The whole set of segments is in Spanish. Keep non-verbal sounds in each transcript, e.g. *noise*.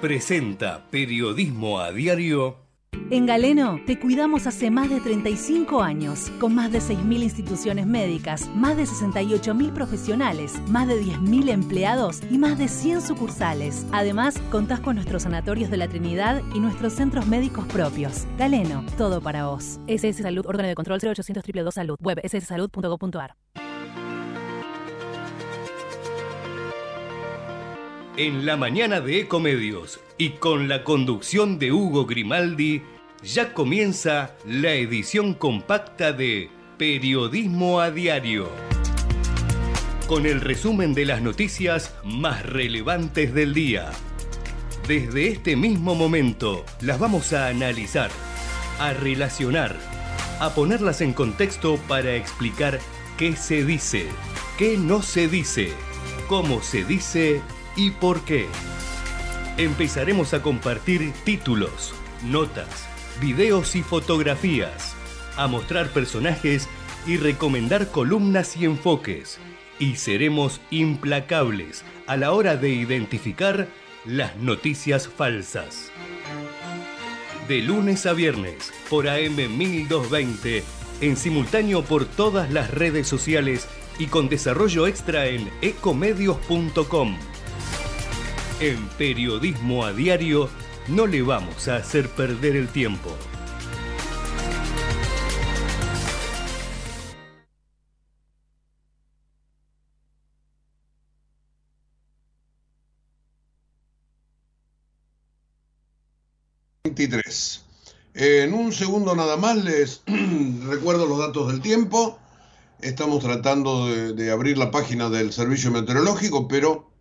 presenta Periodismo a Diario. En Galeno te cuidamos hace más de 35 años, con más de 6.000 instituciones médicas, más de 68.000 profesionales, más de 10.000 empleados y más de 100 sucursales. Además, contás con nuestros sanatorios de la Trinidad y nuestros centros médicos propios. Galeno, todo para vos. SS Salud, órgano de control 0800 222 Salud, web sssalud.gov.ar. En la mañana de Ecomedios y con la conducción de Hugo Grimaldi, ya comienza la edición compacta de Periodismo a Diario. Con el resumen de las noticias más relevantes del día. Desde este mismo momento las vamos a analizar, a relacionar, a ponerlas en contexto para explicar qué se dice, qué no se dice, cómo se dice y por qué. Empezaremos a compartir títulos, notas, videos y fotografías, a mostrar personajes y recomendar columnas y enfoques. Y seremos implacables a la hora de identificar las noticias falsas. De lunes a viernes por AM 1220, en simultáneo por todas las redes sociales y con desarrollo extra en ecomedios.com. En Periodismo a Diario no le vamos a hacer perder el tiempo. En un segundo nada más les *clears throat* recuerdo los datos del tiempo. Estamos tratando de, de abrir la página del servicio meteorológico, pero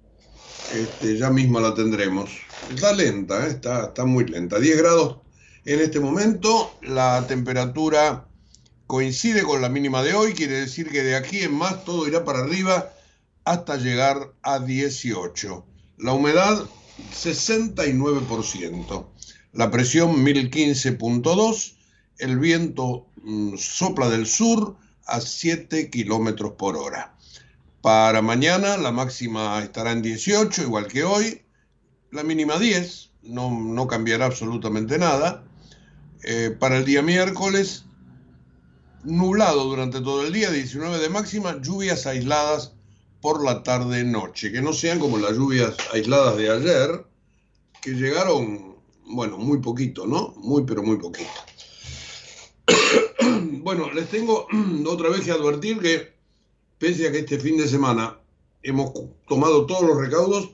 este, ya mismo la tendremos. Está lenta, ¿eh? está, muy lenta. 10 grados en este momento, la temperatura coincide con la mínima de hoy, quiere decir que de aquí en más todo irá para arriba hasta llegar a 18. La humedad 69%, la presión 1015.2, el viento mm, sopla del sur a 7 kilómetros por hora. Para mañana la máxima estará en 18, igual que hoy. La mínima 10, no, no cambiará absolutamente nada. Eh, para el día miércoles, nublado durante todo el día, 19 de máxima, lluvias aisladas por la tarde-noche, que no sean como las lluvias aisladas de ayer, que llegaron, bueno, muy poquito, ¿no? Muy, pero muy poquito. *coughs* bueno, les tengo *clears throat* otra vez que advertir que pese a que este fin de semana hemos tomado todos los recaudos,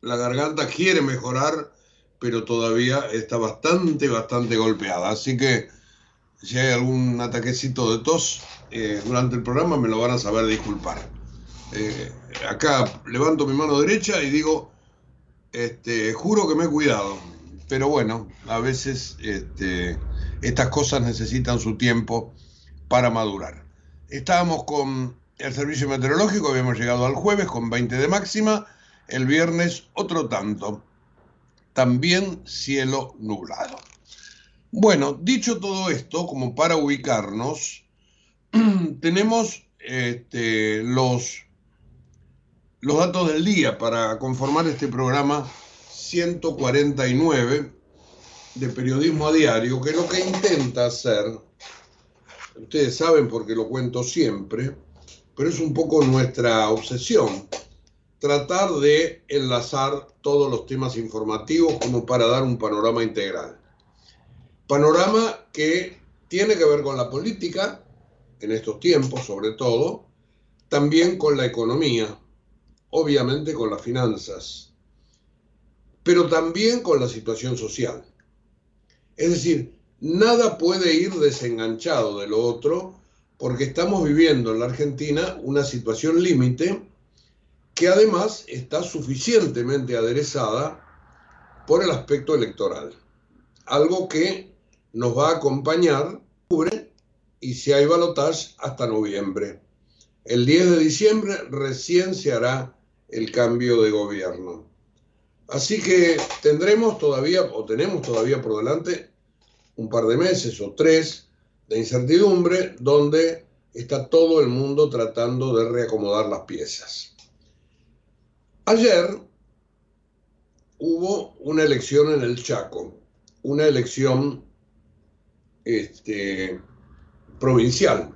la garganta quiere mejorar, pero todavía está bastante, bastante golpeada. Así que si hay algún ataquecito de tos eh, durante el programa, me lo van a saber disculpar. Eh, acá levanto mi mano derecha y digo, este, juro que me he cuidado. Pero bueno, a veces este, estas cosas necesitan su tiempo para madurar. Estábamos con el servicio meteorológico, habíamos llegado al jueves con 20 de máxima, el viernes otro tanto, también cielo nublado. Bueno, dicho todo esto, como para ubicarnos, *clears throat* tenemos este, los, los datos del día para conformar este programa 149 de periodismo a diario, que lo que intenta hacer ustedes saben porque lo cuento siempre, pero es un poco nuestra obsesión, tratar de enlazar todos los temas informativos como para dar un panorama integral. Panorama que tiene que ver con la política, en estos tiempos sobre todo, también con la economía, obviamente con las finanzas, pero también con la situación social. Es decir, nada puede ir desenganchado de lo otro porque estamos viviendo en la Argentina una situación límite que además está suficientemente aderezada por el aspecto electoral. Algo que nos va a acompañar y si hay balotaje hasta noviembre. El 10 de diciembre recién se hará el cambio de gobierno. Así que tendremos todavía, o tenemos todavía por delante, un par de meses o tres de incertidumbre donde está todo el mundo tratando de reacomodar las piezas. Ayer hubo una elección en el Chaco, una elección este, provincial.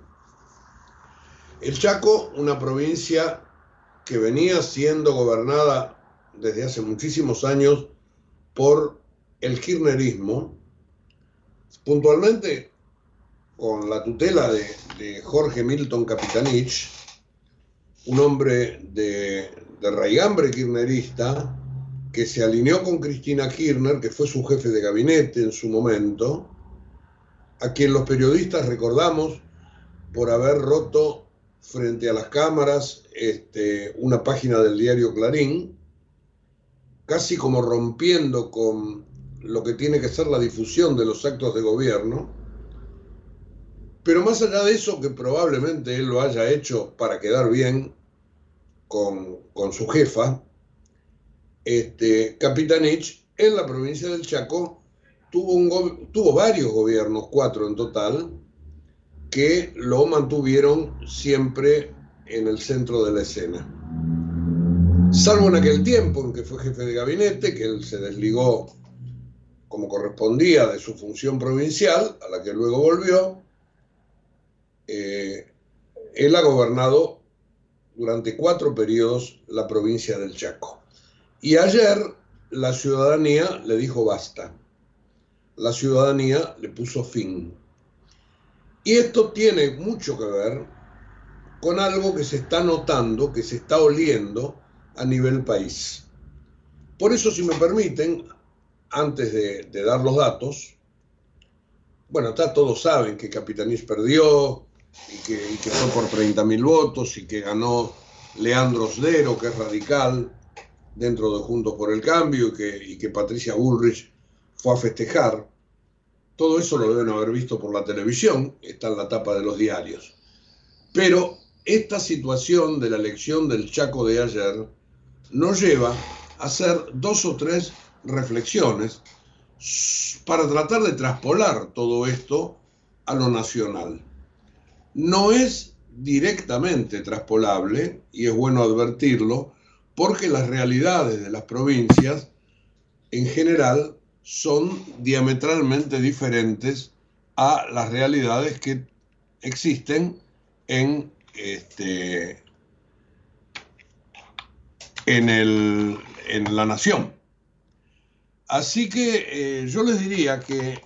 El Chaco, una provincia que venía siendo gobernada desde hace muchísimos años por el kirchnerismo, puntualmente con la tutela de, Jorge Milton Capitanich, un hombre de, raigambre kirchnerista, que se alineó con Cristina Kirchner, que fue su jefe de gabinete en su momento, a quien los periodistas recordamos por haber roto frente a las cámaras este, una página del diario Clarín, casi como rompiendo con lo que tiene que ser la difusión de los actos de gobierno. Pero más allá de eso, que probablemente él lo haya hecho para quedar bien con, su jefa, este, Capitanich en la provincia del Chaco tuvo, un, tuvo varios gobiernos, cuatro en total, que lo mantuvieron siempre en el centro de la escena. Salvo en aquel tiempo en que fue jefe de gabinete, que él se desligó como correspondía de su función provincial, a la que luego volvió, eh, él ha gobernado durante cuatro periodos la provincia del Chaco. Y ayer la ciudadanía le dijo basta. La ciudadanía le puso fin. Y esto tiene mucho que ver con algo que se está notando, que se está oliendo a nivel país. Por eso, si me permiten, antes de, dar los datos, bueno, todos saben que Capitanís perdió y que, fue por 30.000 votos y que ganó Leandro Sdero, que es radical, dentro de Juntos por el Cambio, y que, y que Patricia Bullrich fue a festejar. Todo eso lo deben haber visto por la televisión, está en la tapa de los diarios. Pero esta situación de la elección del Chaco de ayer nos lleva a hacer dos o tres reflexiones para tratar de traspolar todo esto a lo nacional. No es directamente traspolable, y es bueno advertirlo, porque las realidades de las provincias en general son diametralmente diferentes a las realidades que existen en este, en, el, en la nación. Así que eh, yo les diría que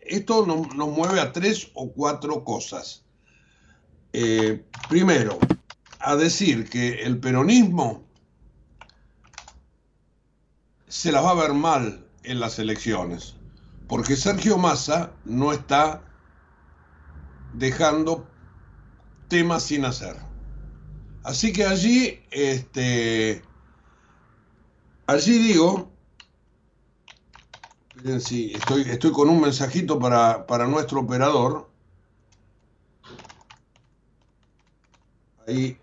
esto nos, mueve a tres o cuatro cosas. Eh, primero, a decir que el peronismo se las va a ver mal en las elecciones, porque Sergio Massa no está dejando temas sin hacer. Así que allí, este, allí digo, sí, estoy, con un mensajito para, nuestro operador. Ahí,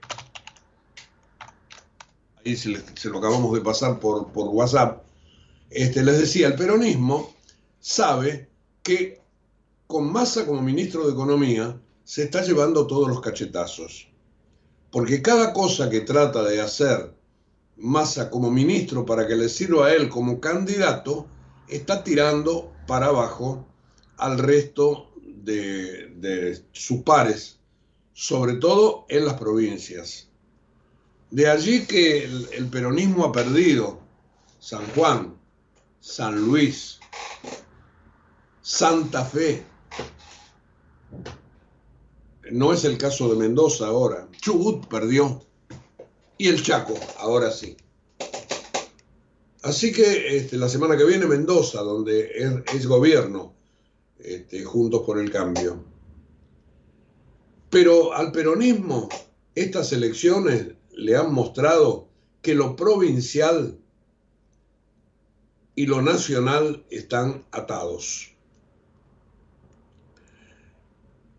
ahí se, lo acabamos de pasar por, por WhatsApp. Este, les decía, el peronismo sabe que con Massa como ministro de Economía se está llevando todos los cachetazos. Porque cada cosa que trata de hacer Massa como ministro para que le sirva a él como candidato, está tirando para abajo al resto de, sus pares, sobre todo en las provincias. De allí que el peronismo ha perdido San Juan, San Luis, Santa Fe, no es el caso de Mendoza ahora. Chubut perdió. Y el Chaco, ahora sí. Así que este, la semana que viene Mendoza, donde es, gobierno, este, Juntos por el Cambio. Pero al peronismo, estas elecciones le han mostrado que lo provincial y lo nacional están atados.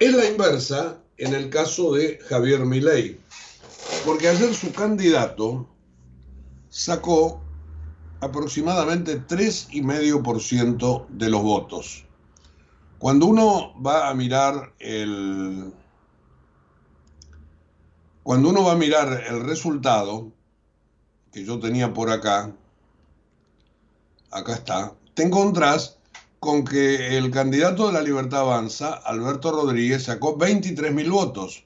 Es la inversa en el caso de Javier Milei, porque ayer su candidato sacó aproximadamente 3,5% de los votos. Cuando uno va a mirar el cuando uno va a mirar el resultado que yo tenía por acá, acá está, te encontrás con que el candidato de la Libertad Avanza, Alberto Rodríguez, sacó 23.000 votos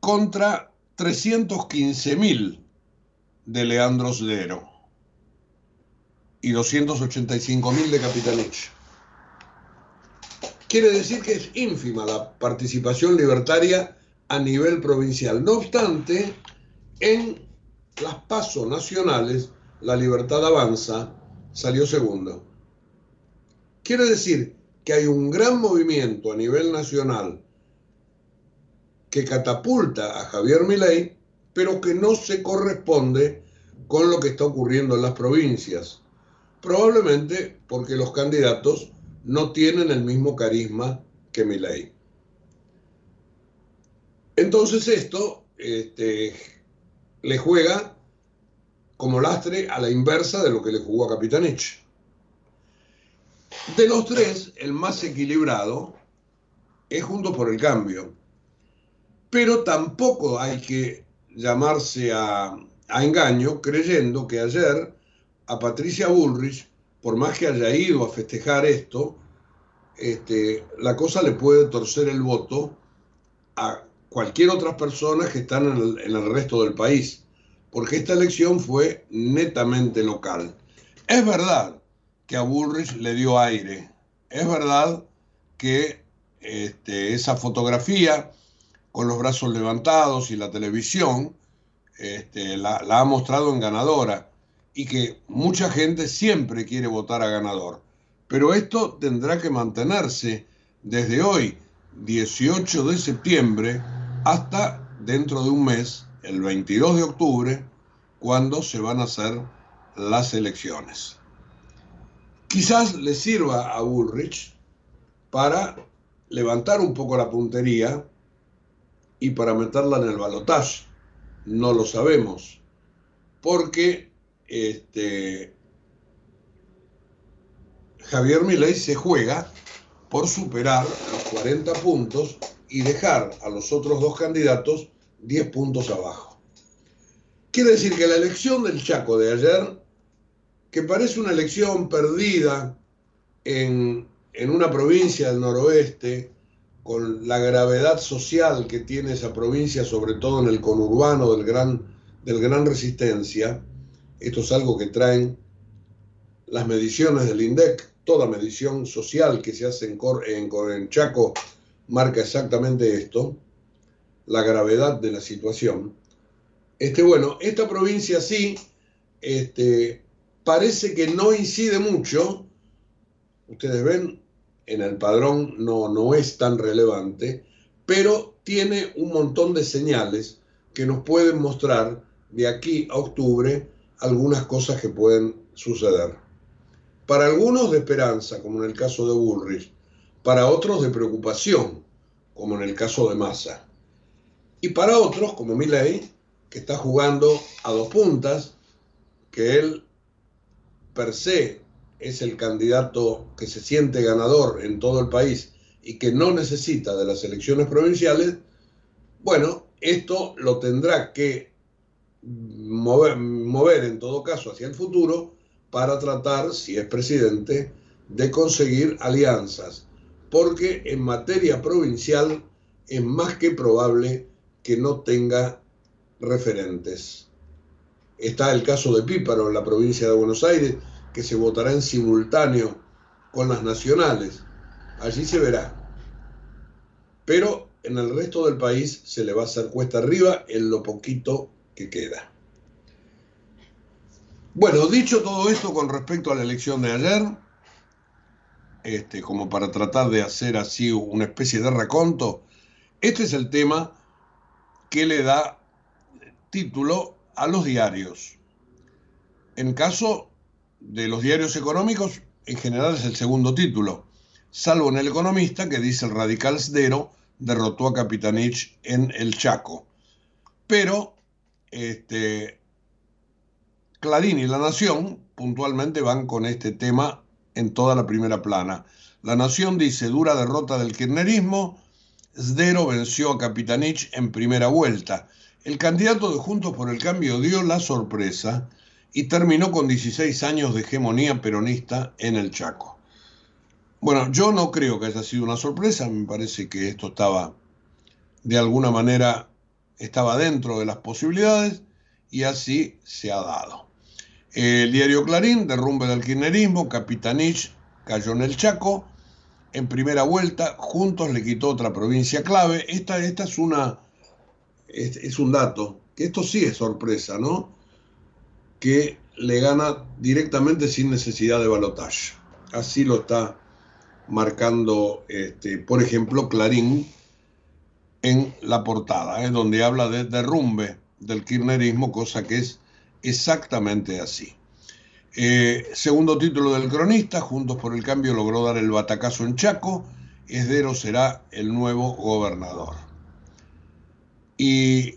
contra 315.000 de Leandro Sdero y 285.000 de Capitanich. Quiere decir que es ínfima la participación libertaria a nivel provincial. No obstante, en las pasos nacionales, la libertad avanza, salió segundo. Quiere decir que hay un gran movimiento a nivel nacional que catapulta a Javier Milei, pero que no se corresponde con lo que está ocurriendo en las provincias. Probablemente porque los candidatos no tienen el mismo carisma que Milei. Entonces esto este, le juega como lastre a la inversa de lo que le jugó a Capitanich. De los tres, el más equilibrado es Juntos por el Cambio. Pero tampoco hay que llamarse a, a engaño creyendo que ayer a Patricia Bullrich, por más que haya ido a festejar esto, este, la cosa le puede torcer el voto a cualquier otra persona que están en el, resto del país, porque esta elección fue netamente local. Es verdad que a Bullrich le dio aire, es verdad que este, esa fotografía con los brazos levantados y la televisión este, la ha mostrado en ganadora y que mucha gente siempre quiere votar a ganador. Pero esto tendrá que mantenerse desde hoy, 18 de septiembre, hasta dentro de un mes, el 22 de octubre, cuando se van a hacer las elecciones. Quizás le sirva a Bullrich para levantar un poco la puntería y para meterla en el balotaje. No lo sabemos, porque este, Javier Milei se juega por superar los 40 puntos y dejar a los otros dos candidatos 10 puntos abajo. Quiere decir que la elección del Chaco de ayer, que parece una elección perdida en, en una provincia del noroeste, con la gravedad social que tiene esa provincia, sobre todo en el conurbano del gran, del gran Resistencia, esto es algo que traen las mediciones del INDEC, toda medición social que se hace en, en, en Chaco marca exactamente esto, la gravedad de la situación. Este, bueno, esta provincia sí, este, parece que no incide mucho, ustedes ven, en el padrón no, no es tan relevante, pero tiene un montón de señales que nos pueden mostrar de aquí a octubre algunas cosas que pueden suceder. Para algunos de esperanza, como en el caso de Bullrich, para otros de preocupación, como en el caso de Massa. Y para otros, como Milley, que está jugando a dos puntas, que él per se es el candidato que se siente ganador en todo el país y que no necesita de las elecciones provinciales, bueno, esto lo tendrá que mover, mover en todo caso hacia el futuro para tratar, si es presidente, de conseguir alianzas, porque en materia provincial es más que probable que no tenga referentes. Está el caso de Píparo en la provincia de Buenos Aires, que se votará en simultáneo con las nacionales. Allí se verá. Pero en el resto del país se le va a hacer cuesta arriba en lo poquito que queda. Bueno, dicho todo esto con respecto a la elección de ayer, este, como para tratar de hacer así una especie de raconto, este es el tema que le da título a los diarios. En caso de los diarios económicos, en general es el segundo título, salvo en el economista que dice el radical Sdero derrotó a Capitanich en el Chaco. Pero este, Clarín y La Nación puntualmente van con este tema en toda la primera plana. La Nación dice, dura derrota del kirchnerismo, Sdero venció a Capitanich en primera vuelta. El candidato de Juntos por el Cambio dio la sorpresa y terminó con 16 años de hegemonía peronista en el Chaco. Bueno, yo no creo que haya sido una sorpresa, me parece que esto estaba, de alguna manera, estaba dentro de las posibilidades y así se ha dado. El diario Clarín, derrumbe del kirchnerismo, Capitanich cayó en el Chaco, en primera vuelta, Juntos le quitó otra provincia clave. Esta, esta es una, es, un dato, que esto sí es sorpresa, ¿no? Que le gana directamente sin necesidad de balotaje. Así lo está marcando, este, por ejemplo, Clarín en la portada, ¿eh? donde habla de derrumbe del kirchnerismo, cosa que es exactamente así. Eh, segundo título del cronista, Juntos por el Cambio logró dar el batacazo en Chaco, Esdero será el nuevo gobernador. Y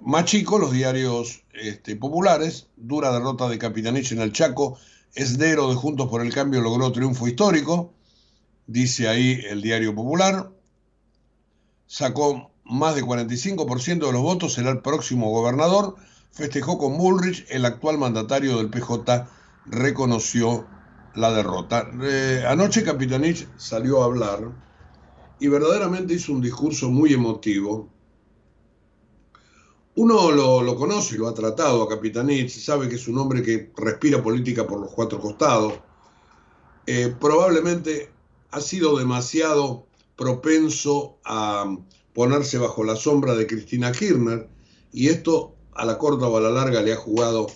más chico, los diarios este, populares, dura derrota de Capitanich en el Chaco, Esdero de Juntos por el Cambio logró triunfo histórico, dice ahí el diario popular, sacó más de 45% de los votos, será el próximo gobernador, festejó con Bullrich, el actual mandatario del PJ reconoció la derrota. Eh, anoche Capitanich salió a hablar y verdaderamente hizo un discurso muy emotivo. Uno lo, lo conoce y lo ha tratado a Capitanich, sabe que es un hombre que respira política por los cuatro costados. Eh, probablemente ha sido demasiado propenso a ponerse bajo la sombra de Cristina Kirchner y esto a la corta o a la larga le ha jugado,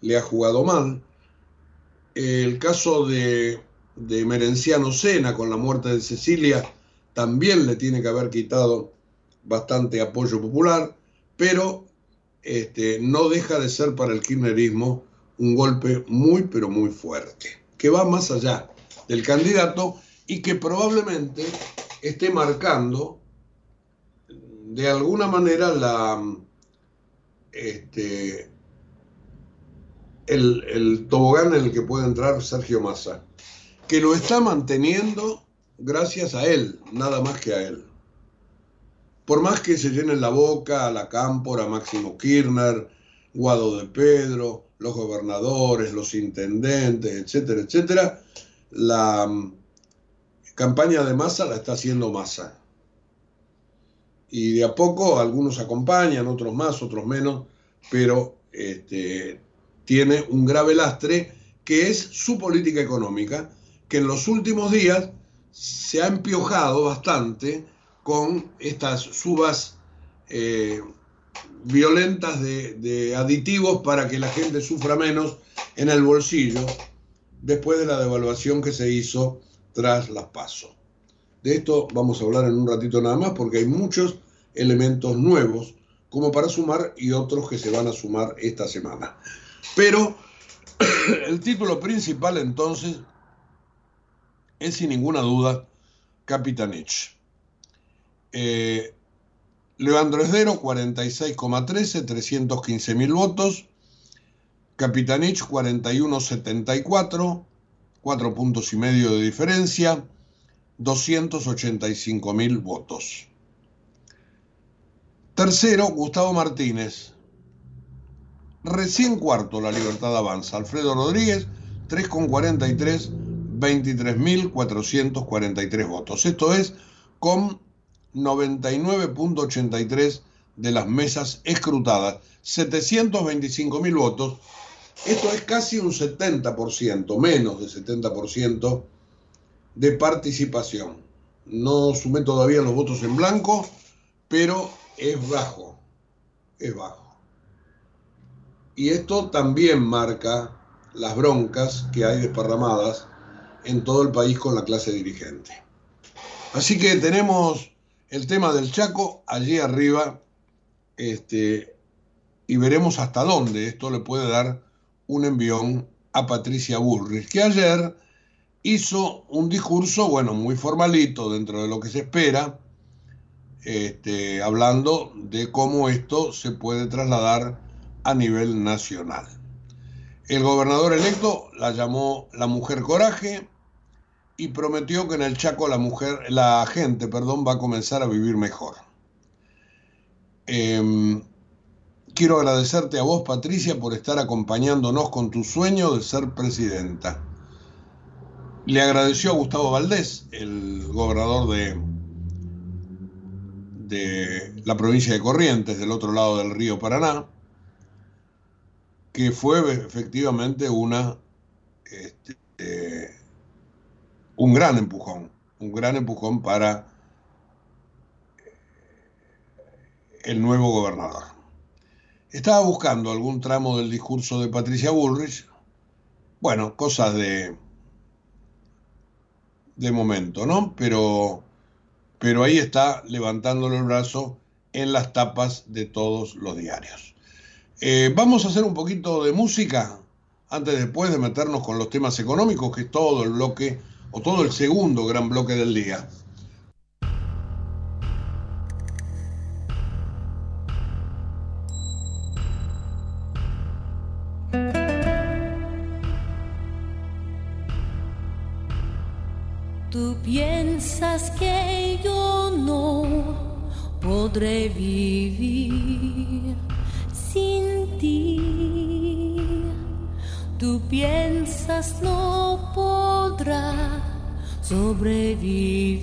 le ha jugado mal. El caso de, de Merenciano Sena con la muerte de Cecilia también le tiene que haber quitado bastante apoyo popular, pero este, no deja de ser para el kirchnerismo un golpe muy, pero muy fuerte, que va más allá del candidato y que probablemente esté marcando de alguna manera la, este, el, el tobogán en el que puede entrar Sergio Massa, que lo está manteniendo gracias a él, nada más que a él. Por más que se llenen la boca a la Cámpora, Máximo Kirchner, Guado de Pedro, los gobernadores, los intendentes, etcétera, etcétera, la campaña de Massa la está haciendo Massa y de a poco algunos acompañan, otros más, otros menos, pero este, tiene un grave lastre que es su política económica, que en los últimos días se ha empiojado bastante con estas subas eh, violentas de aditivos para que la gente sufra menos en el bolsillo después de la devaluación que se hizo tras las pasos. De esto vamos a hablar en un ratito nada más porque hay muchos elementos nuevos como para sumar y otros que se van a sumar esta semana. Pero *clears throat* el título principal entonces es sin ninguna duda Capitanich. Eh, Leandro Esdero, 46,13, 315 mil votos. Capitanich, 41,74, 4 puntos y medio de diferencia. 285 mil votos. Tercero, Gustavo Martínez. Recién cuarto, la libertad avanza. Alfredo Rodríguez, 3,43, 23.443 votos. Esto es con 99.83 de las mesas escrutadas. 725.000 votos. Esto es casi un 70%, menos de 70% de participación. No sumé todavía los votos en blanco, pero es bajo. Es bajo. Y esto también marca las broncas que hay desparramadas en todo el país con la clase dirigente. Así que tenemos el tema del Chaco allí arriba este, y veremos hasta dónde esto le puede dar un envión a Patricia Bullrich, que ayer hizo un discurso, bueno, muy formalito dentro de lo que se espera, este, hablando de cómo esto se puede trasladar a nivel nacional. El gobernador electo la llamó la mujer coraje y prometió que en el Chaco la mujer, la gente, perdón, va a comenzar a vivir mejor. Eh, quiero agradecerte a vos, Patricia, por estar acompañándonos con tu sueño de ser presidenta. Le agradeció a Gustavo Valdés, el gobernador de, la provincia de Corrientes, del otro lado del río Paraná, que fue efectivamente una, este, un gran empujón, un gran empujón para el nuevo gobernador. Estaba buscando algún tramo del discurso de Patricia Bullrich, bueno, cosas de, de momento, ¿no? Pero, pero ahí está levantándole el brazo en las tapas de todos los diarios. Eh, vamos a hacer un poquito de música antes después de meternos con los temas económicos, que es todo el bloque, o todo el segundo gran bloque del día. Que yo no podré vivir sin ti. Tú piensas no podrá sobrevivir.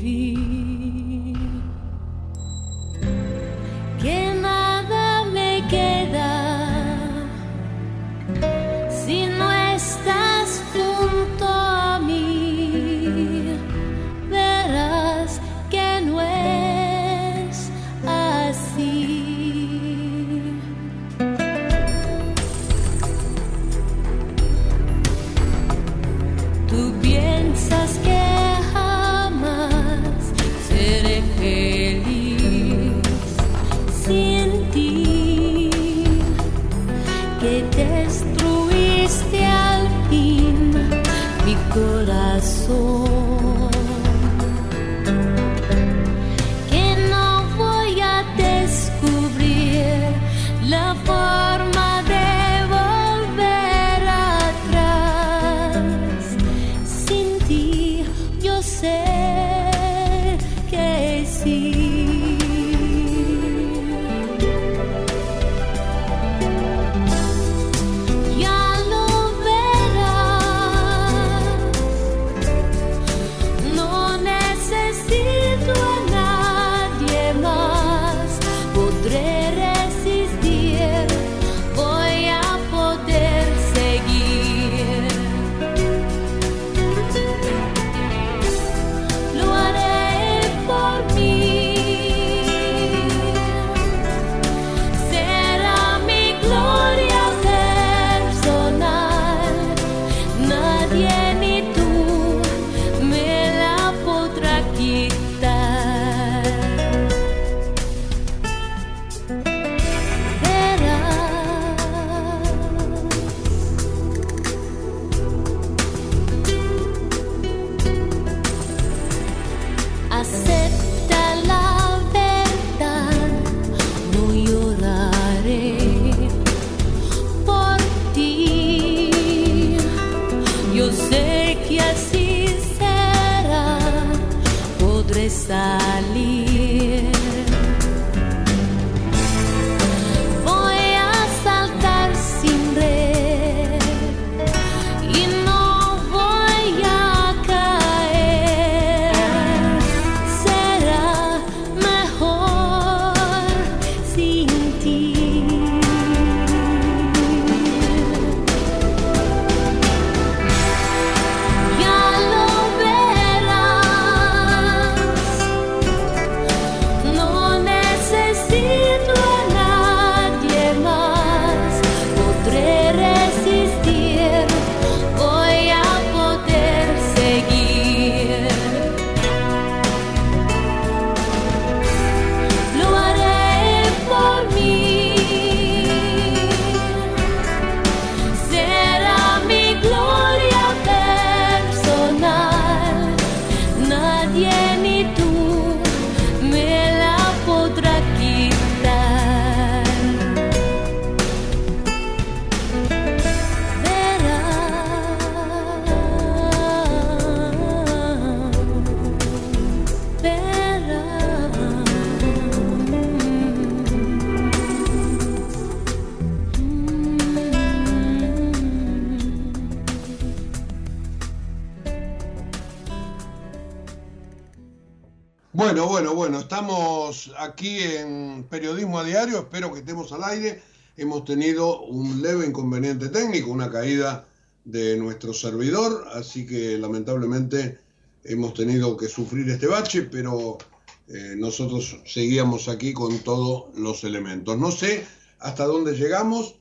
Bueno, bueno, bueno, estamos aquí en Periodismo a Diario, espero que estemos al aire. Hemos tenido un leve inconveniente técnico, una caída de nuestro servidor, así que lamentablemente hemos tenido que sufrir este bache, pero eh, nosotros seguíamos aquí con todos los elementos. No sé hasta dónde llegamos,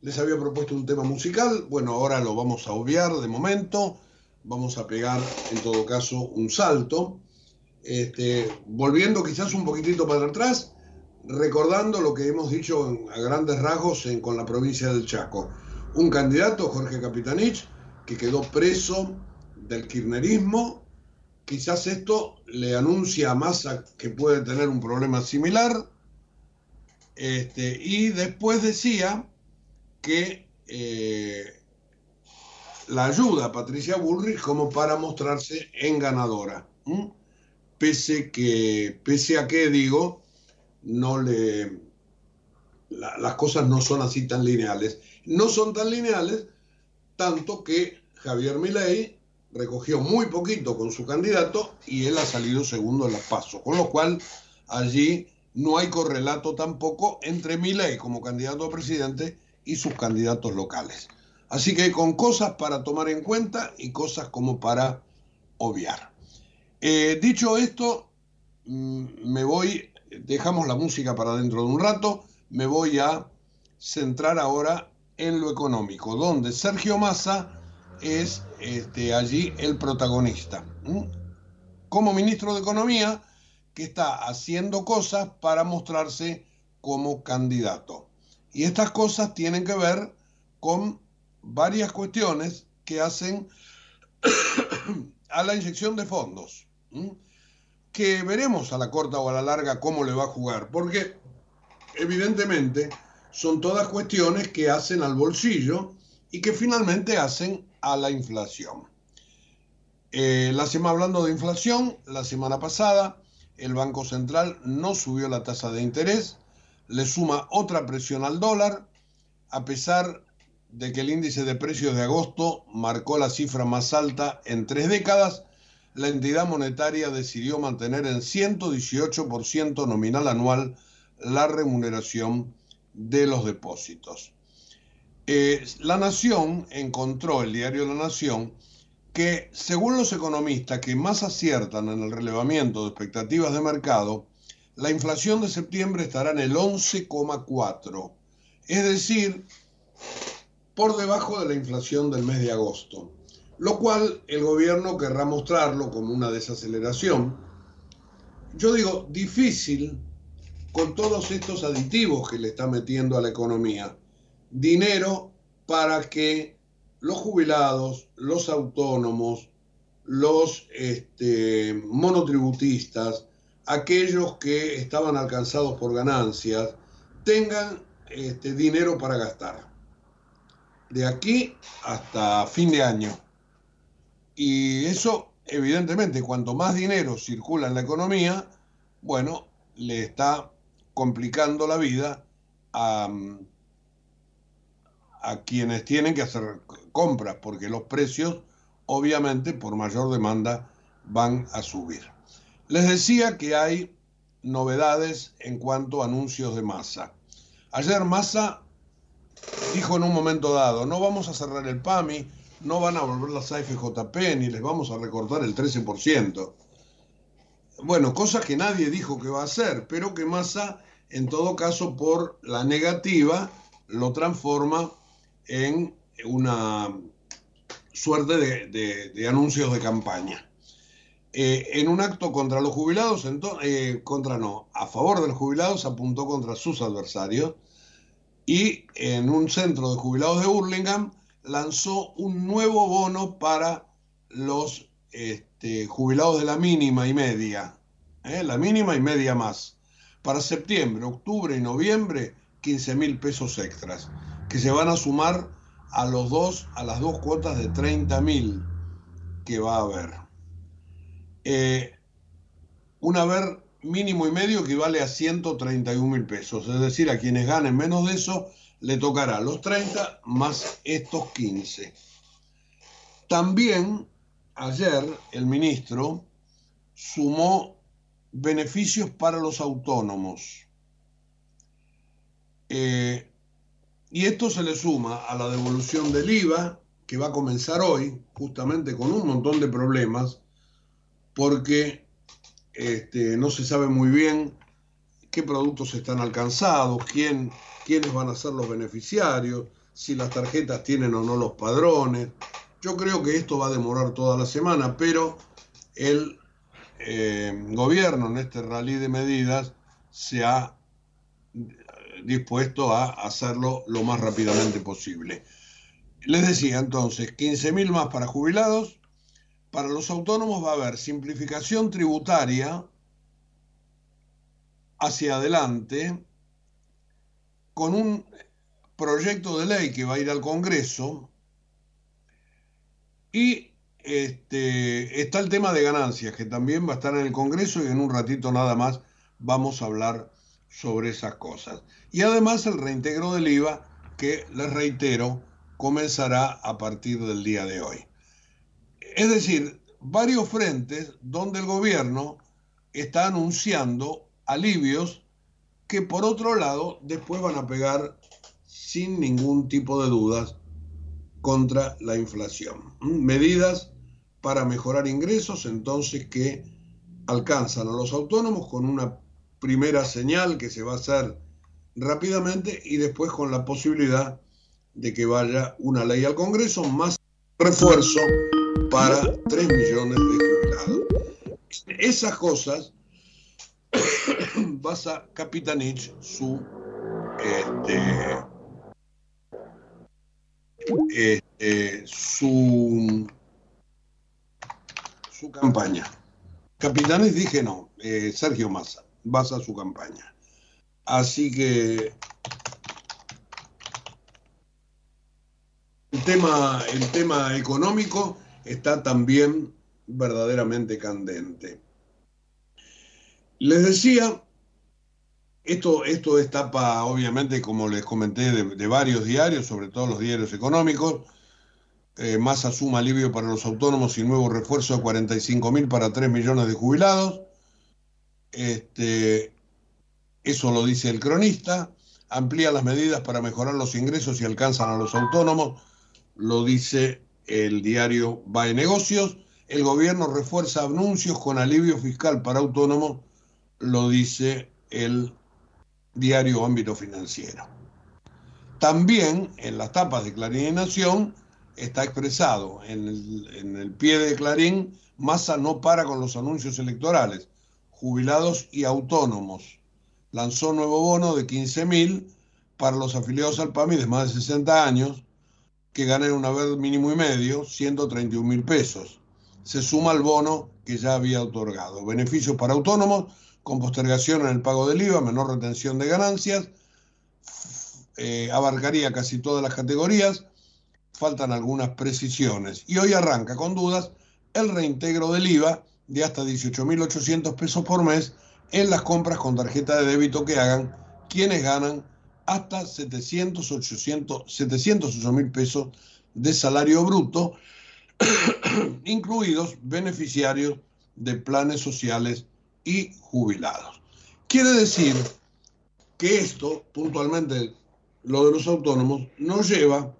les había propuesto un tema musical, bueno, ahora lo vamos a obviar de momento, vamos a pegar en todo caso un salto. Este, volviendo quizás un poquitito para atrás, recordando lo que hemos dicho a grandes rasgos con la provincia del Chaco. Un candidato, Jorge Capitanich, que quedó preso del kirchnerismo. Quizás esto le anuncia a Massa que puede tener un problema similar. Este, y después decía que eh, la ayuda a Patricia Bullrich como para mostrarse en ganadora pese, que, pese a que, digo, no le, las cosas no son así tan lineales. No son tan lineales, tanto que Javier Milei recogió muy poquito con su candidato y él ha salido segundo en las pasos, con lo cual allí no hay correlato tampoco entre Milei como candidato a presidente y sus candidatos locales. Así que con cosas para tomar en cuenta y cosas como para obviar. Eh, dicho esto, mm, me voy, dejamos la música para dentro de un rato, me voy a centrar ahora en lo económico, donde Sergio Massa es este, allí el protagonista. Como ministro de Economía, que está haciendo cosas para mostrarse como candidato. Y estas cosas tienen que ver con varias cuestiones que hacen *coughs* a la inyección de fondos que veremos a la corta o a la larga cómo le va a jugar, porque evidentemente son todas cuestiones que hacen al bolsillo y que finalmente hacen a la inflación. Eh, la semana hablando de inflación, la semana pasada el Banco Central no subió la tasa de interés, le suma otra presión al dólar, a pesar de que el índice de precios de agosto marcó la cifra más alta en tres décadas, la entidad monetaria decidió mantener en 118% nominal anual la remuneración de los depósitos. Eh, la Nación encontró, el diario La Nación, que según los economistas que más aciertan en el relevamiento de expectativas de mercado, la inflación de septiembre estará en el 11,4, es decir, por debajo de la inflación del mes de agosto lo cual el gobierno querrá mostrarlo como una desaceleración. Yo digo, difícil con todos estos aditivos que le está metiendo a la economía. Dinero para que los jubilados, los autónomos, los este, monotributistas, aquellos que estaban alcanzados por ganancias, tengan este, dinero para gastar. De aquí hasta fin de año. Y eso, evidentemente, cuanto más dinero circula en la economía, bueno, le está complicando la vida a, quienes tienen que hacer compras, porque los precios, obviamente, por mayor demanda, van a subir. Les decía que hay novedades en cuanto a anuncios de masa. Ayer Massa dijo en un momento dado, no vamos a cerrar el PAMI, no van a volver las AFJP ni les vamos a recortar el 13%. Bueno, cosa que nadie dijo que va a hacer, pero que Massa, en todo caso, por la negativa, lo transforma en una suerte de, anuncios de campaña. Eh, en un acto contra los jubilados, eh, contra no, a favor de los jubilados, apuntó contra sus adversarios y en un centro de jubilados de Burlingame lanzó un nuevo bono para los este, jubilados de la mínima y media, ¿eh? la mínima y media más. Para septiembre, octubre y noviembre, 15 mil pesos extras, que se van a sumar a, los dos, a las dos cuotas de 30 mil que va a haber. Eh, un haber mínimo y medio equivale a 131 mil pesos, es decir, a quienes ganen menos de eso le tocará los 30 más estos 15. También ayer el ministro sumó beneficios para los autónomos. Eh, y esto se le suma a la devolución del IVA, que va a comenzar hoy, justamente con un montón de problemas, porque este, no se sabe muy bien qué productos están alcanzados, quién, quiénes van a ser los beneficiarios, si las tarjetas tienen o no los padrones. Yo creo que esto va a demorar toda la semana, pero el eh, gobierno en este rally de medidas se ha dispuesto a hacerlo lo más rápidamente posible. Les decía entonces, 15.000 más para jubilados, para los autónomos va a haber simplificación tributaria hacia adelante con un proyecto de ley que va a ir al Congreso y este, está el tema de ganancias, que también va a estar en el Congreso y en un ratito nada más vamos a hablar sobre esas cosas. Y además el reintegro del IVA, que les reitero, comenzará a partir del día de hoy. Es decir, varios frentes donde el gobierno está anunciando alivios que por otro lado después van a pegar sin ningún tipo de dudas contra la inflación. Medidas para mejorar ingresos, entonces que alcanzan a los autónomos con una primera señal que se va a hacer rápidamente y después con la posibilidad de que vaya una ley al Congreso más refuerzo para 3 millones de jubilados. Esas cosas *coughs* basa Capitanich su este, este, su su campaña. Capitanes dije no, eh, Sergio Massa basa su campaña. Así que el tema, el tema económico está también verdaderamente candente. Les decía, esto, esto es tapa, obviamente, como les comenté, de varios diarios, sobre todo los diarios económicos, eh, Massa suma alivio para los autónomos y nuevo refuerzo de 45 mil para 3 millones de jubilados. Este, eso lo dice el cronista. Amplía las medidas para mejorar los ingresos y alcanzan a los autónomos. Lo dice el diario Bae Negocios. El gobierno refuerza anuncios con alivio fiscal para autónomos. Lo dice el diario Ámbito Financiero. También en las tapas de Clarín y Nación está expresado en el, pie de Clarín, Massa no para con los anuncios electorales, jubilados y autónomos. Lanzó nuevo bono de 15 mil para los afiliados al PAMI de más de 60 años que ganen una vez mínimo y medio, 131 mil pesos. Se suma al bono que ya había otorgado. Beneficios para autónomos con postergación en el pago del IVA, menor retención de ganancias, eh, abarcaría casi todas las categorías faltan algunas precisiones. Y hoy arranca con dudas el reintegro del IVA de hasta 18.800 pesos por mes en las compras con tarjeta de débito que hagan quienes ganan hasta 700, 800, 708 mil pesos de salario bruto, *clears throat* incluidos beneficiarios de planes sociales y jubilados. Quiere decir que esto, puntualmente lo de los autónomos, nos lleva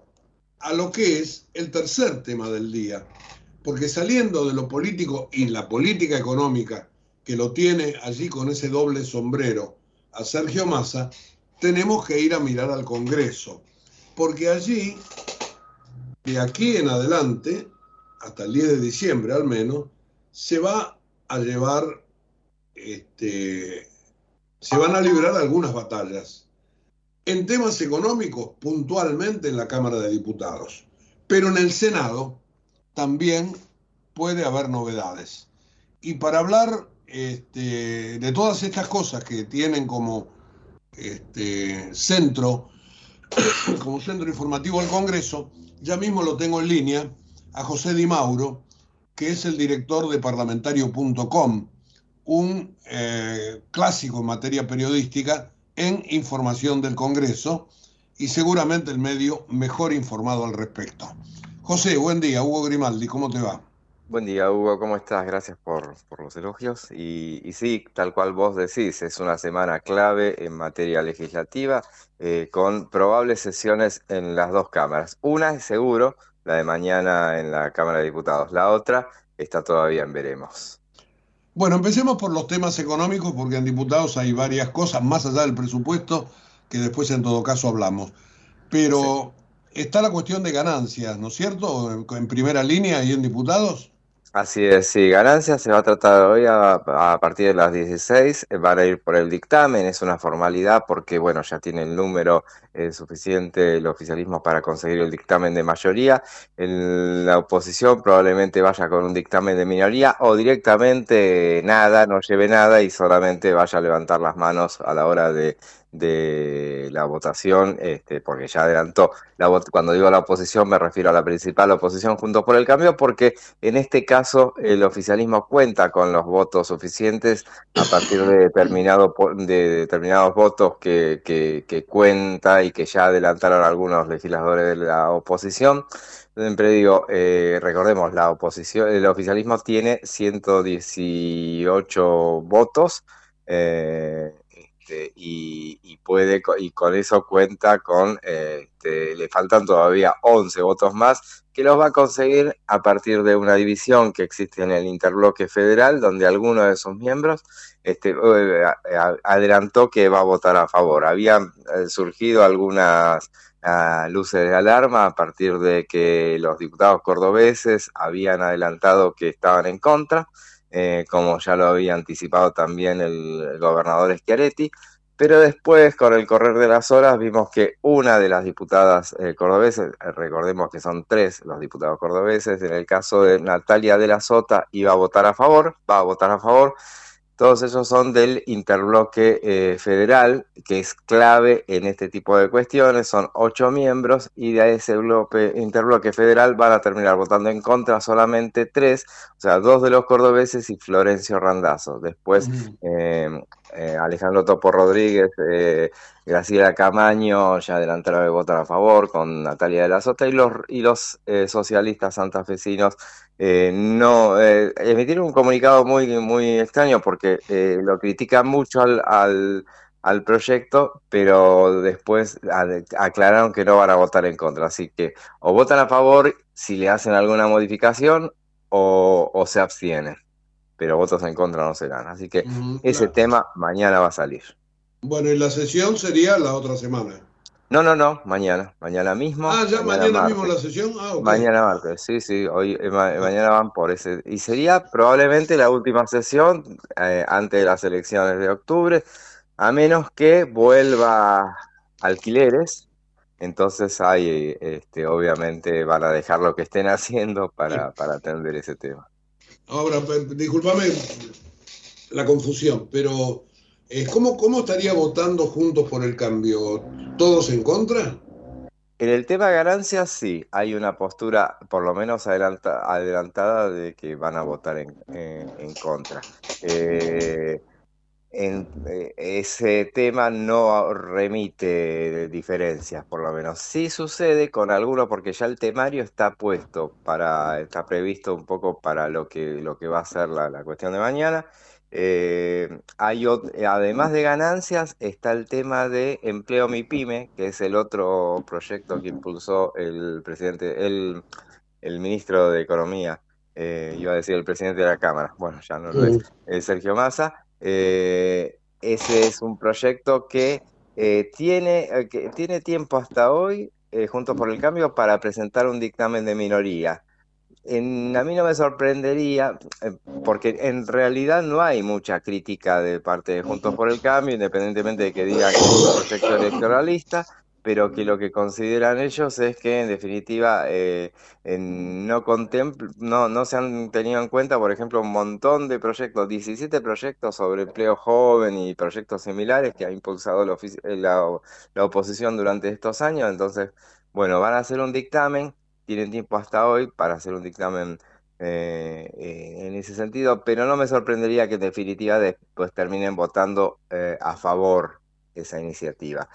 a lo que es el tercer tema del día. Porque saliendo de lo político y la política económica que lo tiene allí con ese doble sombrero a Sergio Massa, tenemos que ir a mirar al Congreso. Porque allí, de aquí en adelante, hasta el 10 de diciembre al menos, se va a llevar, este, se van a librar algunas batallas en temas económicos puntualmente en la Cámara de Diputados, pero en el Senado también puede haber novedades. Y para hablar este, de todas estas cosas que tienen como este, centro, *coughs* como centro informativo el Congreso, ya mismo lo tengo en línea a José Di Mauro, que es el director de parlamentario.com, un eh, clásico en materia periodística en información del Congreso y seguramente el medio mejor informado al respecto. José, buen día. Hugo Grimaldi, ¿cómo te va? Buen día, Hugo, ¿cómo estás? Gracias por, los elogios. Y, y sí, tal cual vos decís, es una semana clave en materia legislativa, eh, con probables sesiones en las dos cámaras. Una es seguro, la de mañana en la Cámara de Diputados. La otra está todavía en veremos. Bueno, empecemos por los temas económicos, porque en diputados hay varias cosas, más allá del presupuesto, que después en todo caso hablamos. Pero está la cuestión de ganancias, ¿no es cierto? En primera línea y en diputados. Así es, sí, ganancias se va a tratar hoy a, partir de las 16, eh, van a ir por el dictamen, es una formalidad porque, bueno, ya tiene el número eh, suficiente el oficialismo para conseguir el dictamen de mayoría, la oposición probablemente vaya con un dictamen de minoría o directamente nada, no lleve nada y solamente vaya a levantar las manos a la hora de, de la votación, este, porque ya adelantó, la, cuando digo la oposición me refiero a la principal oposición junto por el cambio, porque en este caso, el oficialismo cuenta con los votos suficientes a partir de, determinado, de determinados votos que, que, que cuenta y que ya adelantaron algunos legisladores de la oposición. Siempre digo, eh, recordemos, la oposición, el oficialismo tiene 118 votos eh, este, y, puede y con eso cuenta con, eh, este, le faltan todavía 11 votos más que los va a conseguir a partir de una división que existe en el interbloque federal, donde alguno de sus miembros este, eh, adelantó que va a votar a favor. Habían eh, surgido algunas ah, luces de alarma a partir de que los diputados cordobeses habían adelantado que estaban en contra, eh, como ya lo había anticipado también el, gobernador Schiaretti. Pero después, con el correr de las horas, vimos que una de las diputadas eh, cordobeses, eh, recordemos que son tres los diputados cordobeses, en el caso de Natalia de la Sota, iba a votar a favor, va a votar a favor. Todos ellos son del interbloque eh, federal, que es clave en este tipo de cuestiones. Son ocho miembros y de ese bloque, interbloque federal van a terminar votando en contra solamente tres, o sea, dos de los cordobeses y Florencio Randazzo. Después eh, eh, Alejandro Topo Rodríguez, Graciela Camaño ya adelantaron de votar a favor con Natalia de la Sota y los, y los socialistas santafesinos eh, no eh, emitieron un comunicado muy, muy extraño porque eh, lo critican mucho al, al, al proyecto, pero después aclararon que no van a votar en contra. Así que o votan a favor si le hacen alguna modificación o, o se abstienen, pero votos en contra no serán. Así que Ujú, ese claro. tema mañana va a salir. Bueno, y la sesión sería la otra semana. No, no, no, mañana, mañana mismo, Ah, ya mañana mañana mismo la sesión. Ah, ok. Mañana martes, sí, sí, hoy, eh, ma- mañana van por ese. Y sería probablemente la última sesión eh, antes de las elecciones de octubre, a menos que vuelva alquileres. Entonces hay, este, obviamente van a dejar lo que estén haciendo para, para atender ese tema. Ahora, discúlpame la confusión, pero eh, ¿cómo, cómo estaría votando Juntos por el Cambio? ¿Todos en contra? En el tema ganancias, sí, hay una postura por lo menos adelanta- adelantada de que van a votar en, en- contra. Eh, en, eh, ese tema no remite diferencias, por lo menos. Sí sucede con algunos, porque ya el temario está puesto para, está previsto un poco para lo que, lo que va a ser la, la cuestión de mañana. Eh, hay además de ganancias, está el tema de Empleo MIPYME, que es el otro proyecto que impulsó el presidente, el, el ministro de Economía, eh, iba a decir el presidente de la Cámara, bueno, ya no lo es, eh, Sergio Massa. Eh, ese es un proyecto que eh, tiene, que tiene tiempo hasta hoy, Juntos por el Cambio, para presentar un dictamen de minoría. En- a mí no me sorprendería, eh, porque en realidad no hay mucha crítica de parte de Juntos por el Cambio, independientemente de que digan que es un proyecto electoralista, pero que lo que consideran ellos es que en definitiva eh, en- no, no, no se han tenido en cuenta, por ejemplo, un montón de proyectos, 17 proyectos sobre empleo joven y proyectos similares que ha impulsado la, la oposición durante estos años. Entonces, bueno, van a hacer un dictamen tienen tiempo hasta hoy para hacer un dictamen eh, eh, en ese sentido, pero no me sorprendería que en definitiva después terminen votando eh, a favor esa iniciativa.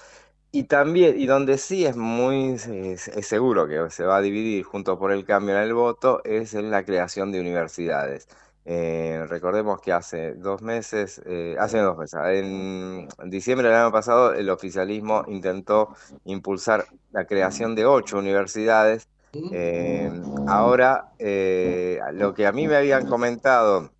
Y también, y donde sí es muy es, seguro que se va a dividir junto por el cambio en el voto, es en la creación de universidades. Recordemos que hace dos meses, hace dos meses, en diciembre del año pasado, el oficialismo intentó impulsar la creación de ocho universidades. Eh, ahora, eh, lo que a mí me habían comentado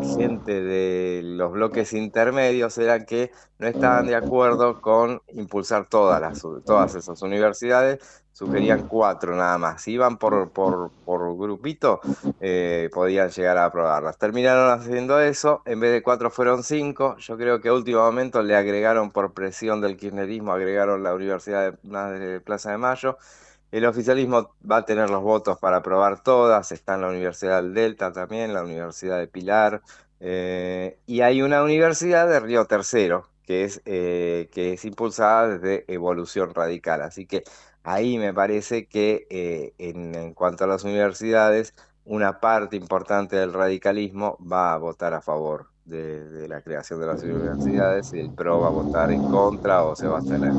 gente de los bloques intermedios era que no estaban de acuerdo con impulsar todas, las, todas esas universidades, sugerían cuatro nada más. Si iban por, por, por grupito, eh, podían llegar a aprobarlas. Terminaron haciendo eso, en vez de cuatro fueron cinco. Yo creo que último momento le agregaron por presión del kirchnerismo, agregaron la Universidad de, de Plaza de Mayo. El oficialismo va a tener los votos para aprobar todas, está en la Universidad del Delta también, la Universidad de Pilar, eh, y hay una universidad de Río Tercero, que es, eh, que es impulsada desde Evolución Radical. Así que ahí me parece que eh, en, en cuanto a las universidades, una parte importante del radicalismo va a votar a favor de, la creación de las universidades y el PRO va a votar en contra o se va a abstener.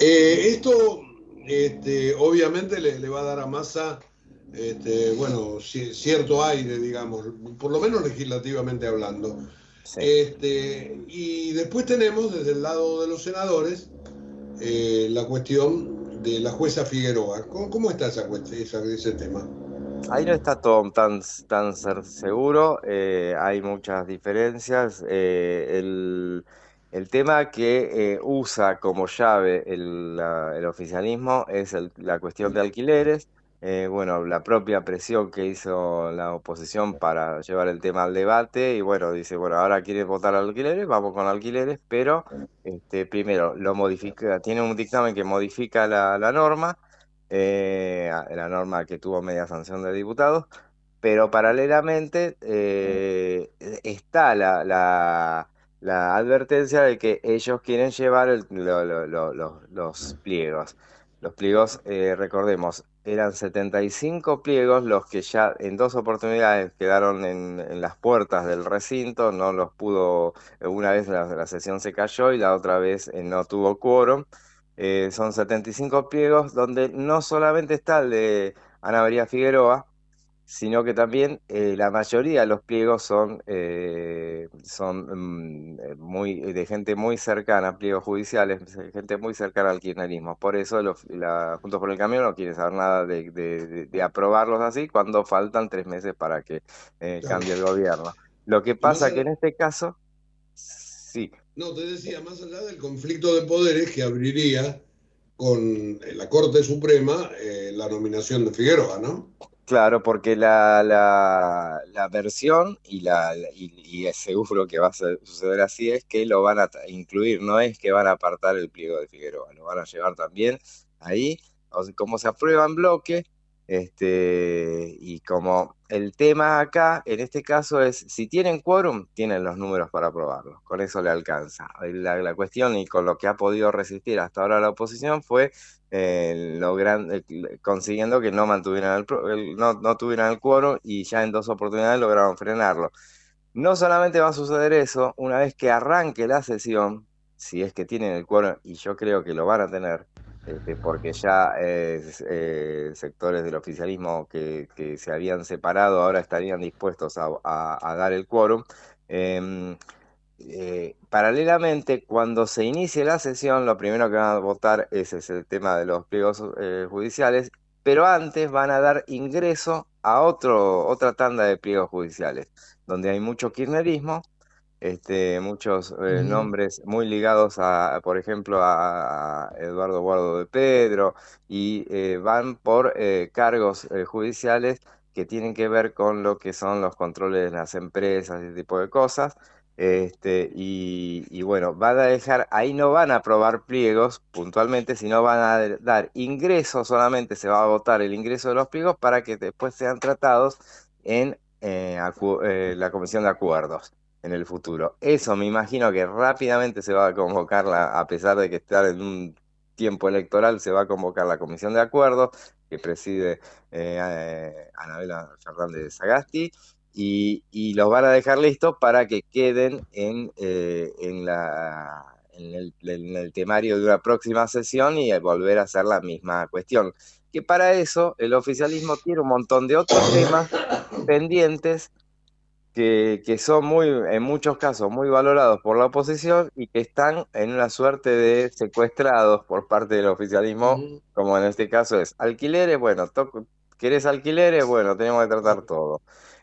esto este, obviamente le, le, va a dar a Massa, este, bueno, cierto aire, digamos, por lo menos legislativamente hablando. Sí. Este, y después tenemos desde el lado de los senadores eh, la cuestión de la jueza Figueroa. ¿Cómo, cómo está esa, esa, ese tema? Ahí no está todo tan, tan seguro, eh, hay muchas diferencias. Eh, el, el tema que eh, usa como llave el, oficialismo es el, la cuestión de alquileres. Eh, bueno, la propia presión que hizo la oposición para llevar el tema al debate y bueno, dice, bueno, ahora quiere votar alquileres, vamos con alquileres, pero este, primero lo modifica, tiene un dictamen que modifica la, norma, eh, la norma que tuvo media sanción de diputados, pero paralelamente eh, está la, la la advertencia de que ellos quieren llevar el, lo, lo, lo, los pliegos. Los pliegos, eh, recordemos, eran 75 pliegos los que ya en dos oportunidades quedaron en, en, las puertas del recinto, no los pudo, una vez la, sesión se cayó y la otra vez eh, no tuvo quórum. Eh, son 75 pliegos donde no solamente está el de Ana María Figueroa, sino que también eh, la mayoría de los pliegos son, eh, son mm, muy, de gente muy cercana, pliegos judiciales, gente muy cercana al kirchnerismo. Por eso los, la, Juntos por el Cambio no quiere saber nada de, de, de, aprobarlos así cuando faltan tres meses para que eh, cambie el gobierno. Lo que pasa allá... que en este caso, sí. No, te decía, más allá del conflicto de poderes que abriría con la Corte Suprema eh, la nominación de Figueroa, ¿no? Claro, porque la, la, la versión, y, la, y, es seguro que va a suceder así, es que lo van a incluir, no es que van a apartar el pliego de Figueroa, lo van a llevar también ahí, como se aprueba en bloque, este, y como el tema acá, en este caso, es si tienen quórum, tienen los números para aprobarlo, con eso le alcanza. La, cuestión y con lo que ha podido resistir hasta ahora la oposición fue eh, consiguiendo que no mantuvieran el, el, no, no tuvieran el quórum y ya en dos oportunidades lograron frenarlo. No solamente va a suceder eso, una vez que arranque la sesión, si es que tienen el quórum, y yo creo que lo van a tener, este, porque ya eh, eh, sectores del oficialismo que, se habían separado ahora estarían dispuestos a, dar el quórum. Eh, eh, paralelamente, cuando se inicie la sesión, lo primero que van a votar es, es el tema de los pliegos judiciales, pero antes van a dar ingreso a otro, otra tanda de pliegos judiciales, donde hay mucho kirchnerismo, este, muchos eh, mm. nombres muy ligados a, por ejemplo, a, Eduardo Guardo de Pedro, y eh, van por eh, cargos judiciales que tienen que ver con lo que son los controles de las empresas ese tipo de cosas. Este, y, y, bueno, van a dejar, ahí no van a aprobar pliegos puntualmente, sino van a dar ingreso solamente, se va a votar el ingreso de los pliegos para que después sean tratados en eh, eh, la Comisión de Acuerdos en el futuro. Eso me imagino que rápidamente se va a convocar, la, a pesar de que estar en un tiempo electoral, se va a convocar la Comisión de Acuerdos que preside eh, Anabela Fernández Sagasti y, los van a dejar listos para que queden en, eh, en, la, el, temario de una próxima sesión y volver a hacer la misma cuestión. Que para eso el oficialismo tiene un montón de otros temas pendientes que, que, son muy, en muchos casos, muy valorados por la oposición y que están en una suerte de secuestrados por parte del oficialismo, como en este caso es alquileres, bueno, ¿querés alquileres? Bueno, tenemos que tratar todo.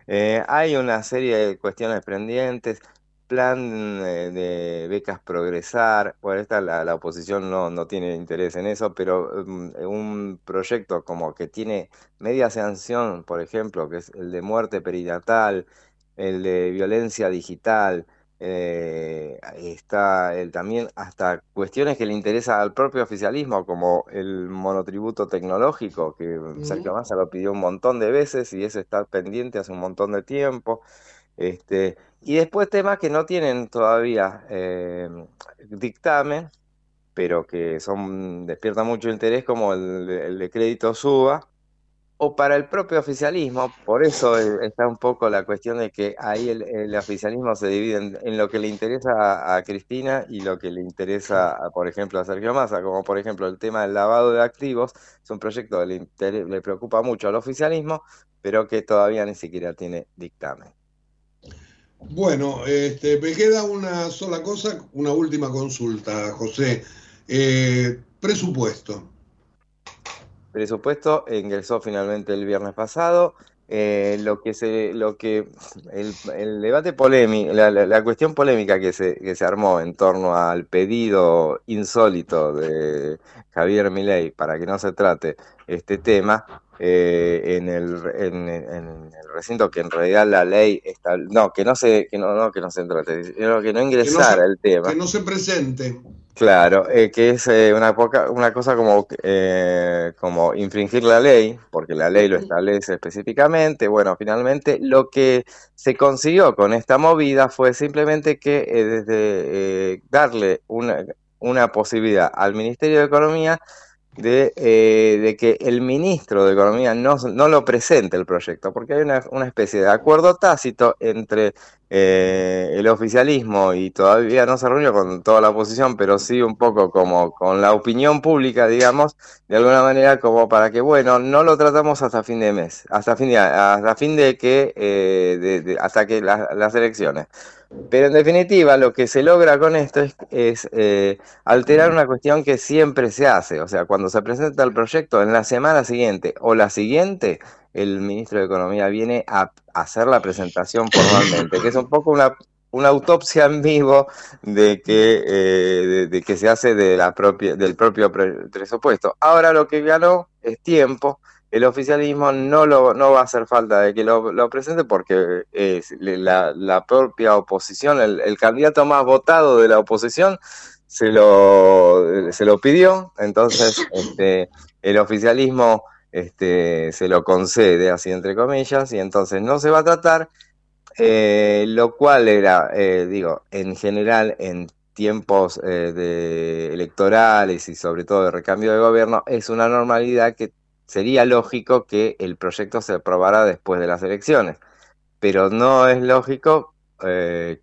Eh, hay una serie de cuestiones pendientes, plan eh, de becas progresar, bueno, esta la, la oposición no, no, tiene interés en eso, pero mm, un proyecto como que tiene media sanción, por ejemplo, que es el de muerte perinatal, el de violencia digital, eh, está el, también hasta cuestiones que le interesa al propio oficialismo, como el monotributo tecnológico, que Sergio Massa lo pidió un montón de veces y ese está pendiente hace un montón de tiempo. Este, y después temas que no tienen todavía eh, dictamen, pero que son despiertan mucho interés, como el, el de crédito suba, o para el propio oficialismo, por eso está un poco la cuestión de que ahí el, oficialismo se divide en, lo que le interesa a, Cristina y lo que le interesa, por ejemplo, a Sergio Massa, como por ejemplo el tema del lavado de activos, es un proyecto que le, le preocupa mucho al oficialismo, pero que todavía ni siquiera tiene dictamen. Bueno, este, me queda una sola cosa, una última consulta, José. Eh, presupuesto presupuesto ingresó finalmente el viernes pasado. Eh, lo que se, lo que el, debate polémico, la, cuestión polémica que se, que se armó en torno al pedido insólito de Javier Milei para que no se trate este tema eh, en, el, en, el recinto que en realidad la ley está, no que no se que no, no que no se trate, que no ingresara el tema, que no se presente. Claro, eh, que es eh, una, poca, una cosa como, eh, como infringir la ley, porque la ley lo establece específicamente. Bueno, finalmente lo que se consiguió con esta movida fue simplemente que desde darle una, una posibilidad al Ministerio de Economía de, de, que el ministro de Economía no, no, lo presente el proyecto, porque hay una, una especie de acuerdo tácito entre eh, el oficialismo y todavía no se reunió con toda la oposición, pero sí un poco como con la opinión pública, digamos, de alguna manera como para que, bueno, no lo tratamos hasta fin de mes, hasta fin de, hasta fin de que, eh, hasta que las elecciones. Pero en definitiva, lo que se logra con esto es, es eh, alterar una cuestión que siempre se hace, o sea, cuando se presenta el proyecto en la semana siguiente o la siguiente, el ministro de Economía viene a hacer la presentación formalmente, que es un poco una, una autopsia en vivo de que, eh, de, que se hace de la propia, del propio presupuesto. Ahora lo que ganó es tiempo. El oficialismo no, lo, no va a hacer falta de que lo, presente porque la propia oposición, el, el candidato más votado de la oposición, se lo, se lo pidió. Entonces, este, el oficialismo este, se lo concede, así entre comillas, y entonces no se va a tratar, eh, lo cual era, eh, digo, en general en tiempos eh, de electorales y sobre todo de recambio de gobierno, es una normalidad que sería lógico que el proyecto se aprobara después de las elecciones, pero no es lógico que,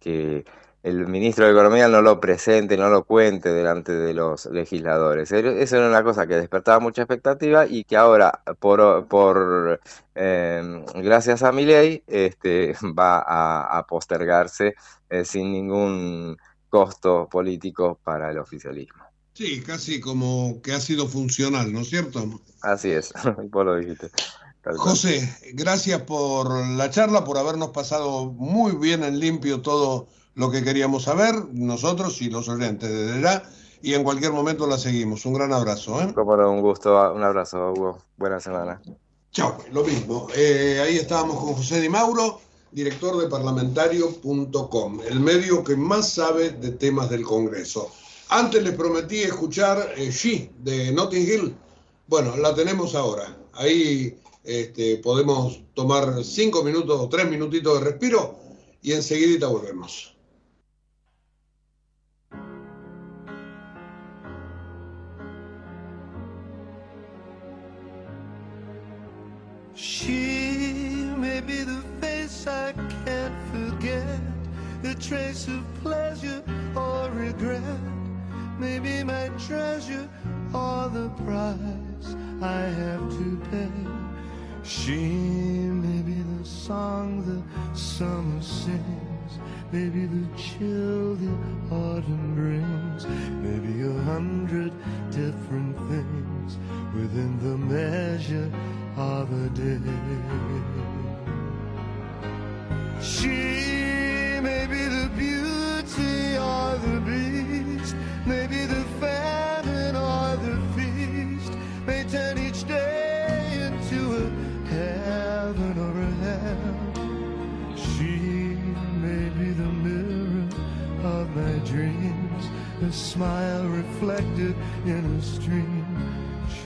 que el ministro de Economía no lo presente, no lo cuente delante de los legisladores. Eso era una cosa que despertaba mucha expectativa y que ahora, por, por eh, gracias a mi ley, este, *laughs* va a, postergarse eh, sin ningún costo político para el oficialismo. Sí, casi como que ha sido funcional, ¿no es cierto? Así es, *laughs* vos lo dijiste. José, gracias por la charla, por habernos pasado muy bien en limpio todo lo que queríamos saber, nosotros y los oyentes de ya, y en cualquier momento la seguimos. Un gran abrazo. ¿eh? Como un gusto, un abrazo, Hugo. Buena semana. Chao, lo mismo. Eh, ahí estábamos con José Di Mauro, director de parlamentario.com, el medio que más sabe de temas del Congreso. Antes les prometí escuchar eh, She de Notting Hill. Bueno, la tenemos ahora. Ahí este, podemos tomar cinco minutos o tres minutitos de respiro y enseguida volvemos. She may be the face I can't forget, the trace of pleasure or regret may be my treasure or the price I have to pay. She may be the song the summer sings, maybe the chill the autumn brings, maybe a hundred different things within the measure of a day. She may be the beauty or the beast, maybe the famine or the feast, may turn each day into a heaven or a hell. She may be the mirror of my dreams, a smile reflected in a stream.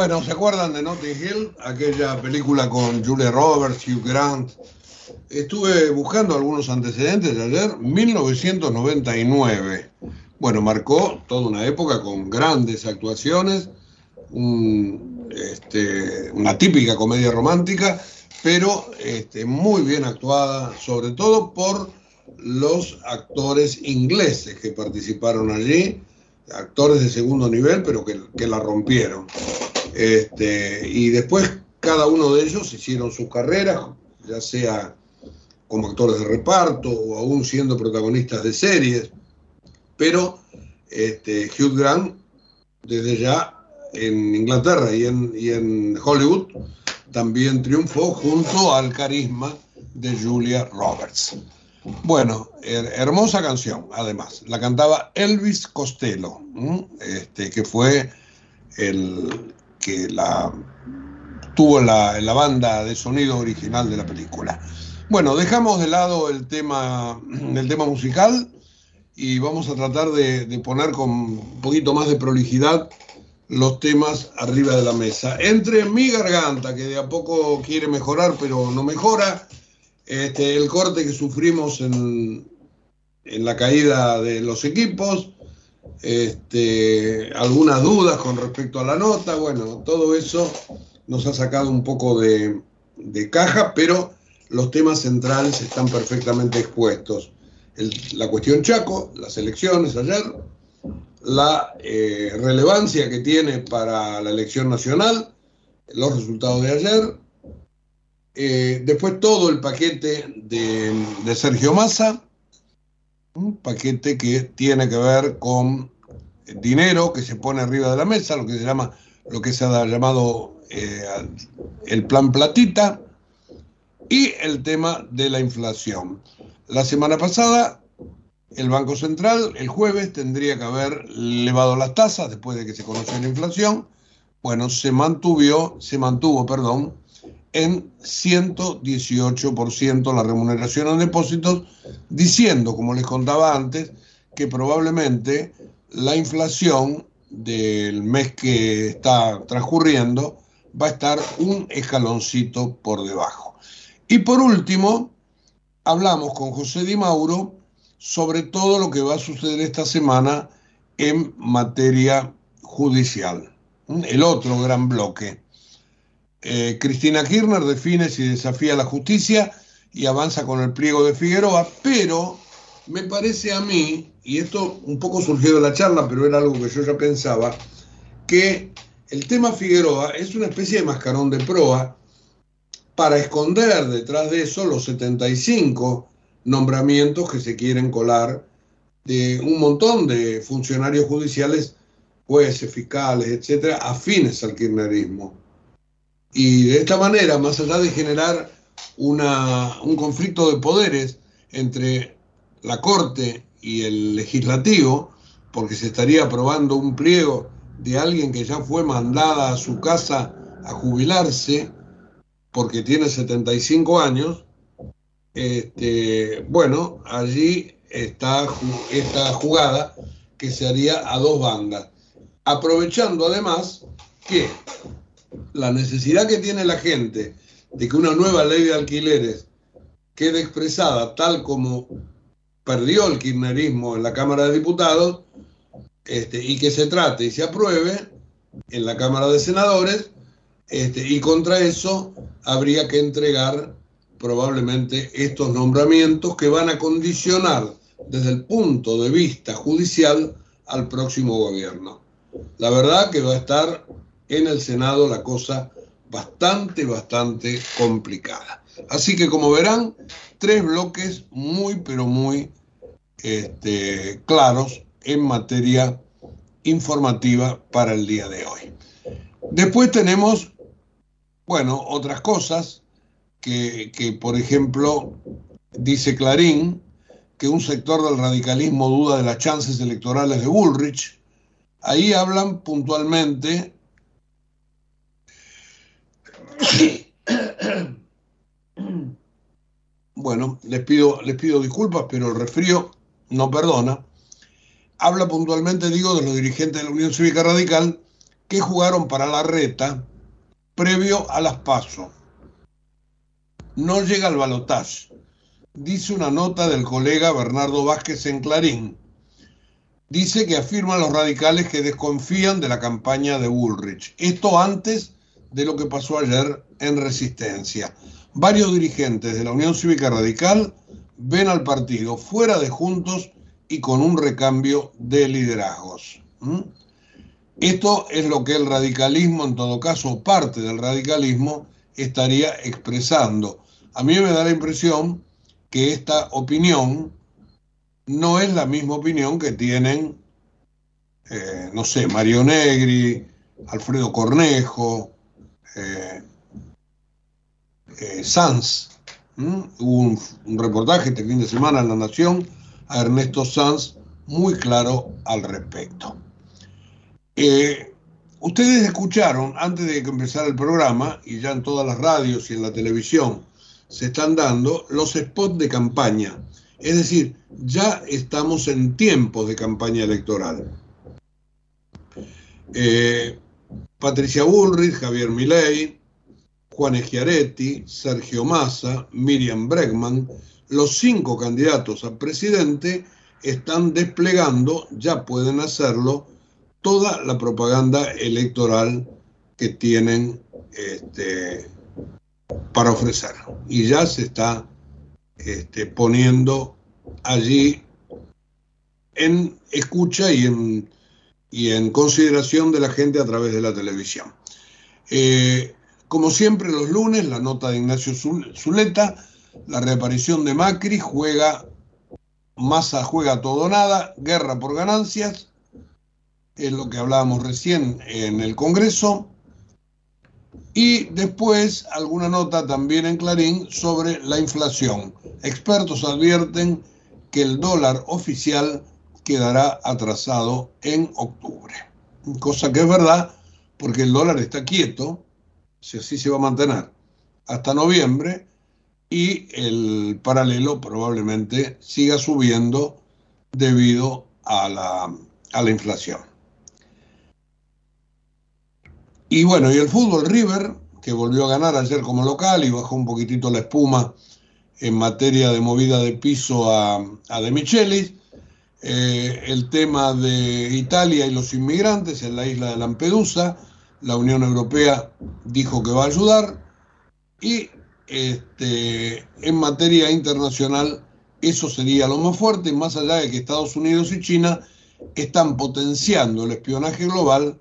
Bueno, ¿se acuerdan de Notting Hill? Aquella película con Julia Roberts, Hugh Grant. Estuve buscando algunos antecedentes de ayer, 1999. Bueno, marcó toda una época con grandes actuaciones, este, una típica comedia romántica, pero este, muy bien actuada, sobre todo por los actores ingleses que participaron allí, actores de segundo nivel, pero que la rompieron. Este, y después cada uno de ellos hicieron sus carreras, ya sea como actores de reparto o aún siendo protagonistas de series, pero este, Hugh Grant desde ya en Inglaterra y en, y en Hollywood también triunfó junto al carisma de Julia Roberts. Bueno, her- hermosa canción, además. La cantaba Elvis Costello, este, que fue el que la tuvo la, la banda de sonido original de la película. Bueno, dejamos de lado el tema, el tema musical y vamos a tratar de, de poner con un poquito más de prolijidad los temas arriba de la mesa. Entre mi garganta, que de a poco quiere mejorar, pero no mejora, este, el corte que sufrimos en, en la caída de los equipos, este, algunas dudas con respecto a la nota, bueno, todo eso nos ha sacado un poco de, caja, pero los temas centrales están perfectamente expuestos. La cuestión Chaco, las elecciones ayer, la eh, relevancia que tiene para la elección nacional, los resultados de ayer, eh, después todo el paquete de, de Sergio Massa, un paquete que tiene que ver con dinero que se pone arriba de la mesa, lo que se llama, lo que se ha llamado eh, el plan platita, y el tema de la inflación. La semana pasada el Banco Central el jueves tendría que haber elevado las tasas después de que se conoció la inflación. Bueno, se mantuvo, se mantuvo, perdón, en 118% la remuneración en depósitos, diciendo, como les contaba antes, que probablemente la inflación del mes que está transcurriendo va a estar un escaloncito por debajo. Y por último, hablamos con José Di Mauro sobre todo lo que va a suceder esta semana en materia judicial. El otro gran bloque. Eh, Cristina Kirchner define si desafía la justicia y avanza con el pliego de Figueroa, pero me parece a mí, y esto un poco surgió de la charla, pero era algo que yo ya pensaba, que el tema Figueroa es una especie de mascarón de proa para esconder detrás de eso los 75 nombramientos que se quieren colar de un montón de funcionarios judiciales, jueces, fiscales, etcétera, afines al kirchnerismo. Y de esta manera, más allá de generar una, un conflicto de poderes entre la Corte y el legislativo, porque se estaría aprobando un pliego de alguien que ya fue mandada a su casa a jubilarse porque tiene 75 años, este, bueno, allí está esta jugada que se haría a dos bandas, aprovechando además que la necesidad que tiene la gente de que una nueva ley de alquileres quede expresada tal como perdió el kirchnerismo en la Cámara de Diputados, este, y que se trate y se apruebe en la Cámara de Senadores, este, y contra eso habría que entregar probablemente estos nombramientos que van a condicionar desde el punto de vista judicial al próximo gobierno. La verdad que va a estar en el Senado la cosa bastante, bastante complicada. Así que como verán, tres bloques muy, pero muy este, claros en materia informativa para el día de hoy. Después tenemos, bueno, otras cosas que, que, por ejemplo, dice Clarín que un sector del radicalismo duda de las chances electorales de Bullrich. Ahí hablan puntualmente *coughs* bueno, les pido, les pido disculpas, pero el resfrío no perdona. Habla puntualmente, digo, de los dirigentes de la Unión Cívica Radical que jugaron para la reta previo a las PASO. No llega al balotaje, dice una nota del colega Bernardo Vázquez en Clarín. Dice que afirman los radicales que desconfían de la campaña de Bullrich. Esto antes de lo que pasó ayer en Resistencia. Varios dirigentes de la Unión Cívica Radical ven al partido fuera de Juntos y con un recambio de liderazgos. Esto es lo que el radicalismo, en todo caso parte del radicalismo, estaría expresando. A mí me da la impresión que esta opinión no es la misma opinión que tienen, eh, no sé, Mario Negri, Alfredo Cornejo, eh, eh, Sanz. Hubo un, reportaje este fin de semana en La Nación a Ernesto Sanz muy claro al respecto. Eh, ustedes escucharon antes de que empezara el programa, y ya en todas las radios y en la televisión se están dando los spots de campaña. Es decir, ya estamos en tiempos de campaña electoral. Patricia Bullrich, Javier Milei, Juan Schiaretti, Sergio Massa, Miriam Bregman, los cinco candidatos a presidente están desplegando, ya pueden hacerlo, toda la propaganda electoral que tienen este, para ofrecer. Y ya se está este, poniendo allí en escucha y en, y en consideración de la gente a través de la televisión. Eh, como siempre los lunes, la nota de Ignacio Zuleta, la reaparición de Macri, juega Massa juega todo nada, guerra por ganancias, es lo que hablábamos recién en el Congreso. Y después alguna nota también en Clarín sobre la inflación. Expertos advierten que el dólar oficial quedará atrasado en octubre. Cosa que es verdad, porque el dólar está quieto, si así se va a mantener, hasta noviembre, y el paralelo probablemente siga subiendo debido a la, a la inflación. Y bueno, y el fútbol River, que volvió a ganar ayer como local y bajó un poquitito la espuma en materia de movida de piso a, a De Michelis. Eh, el tema de Italia y los inmigrantes en la isla de Lampedusa, la Unión Europea dijo que va a ayudar y este, en materia internacional eso sería lo más fuerte, más allá de que Estados Unidos y China están potenciando el espionaje global